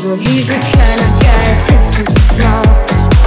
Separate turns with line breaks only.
He's the kind of guy who thinks he's smart.